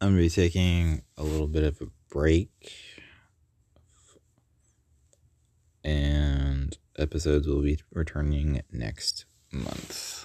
I'm going to be taking a little bit of a break. And episodes will be returning next month.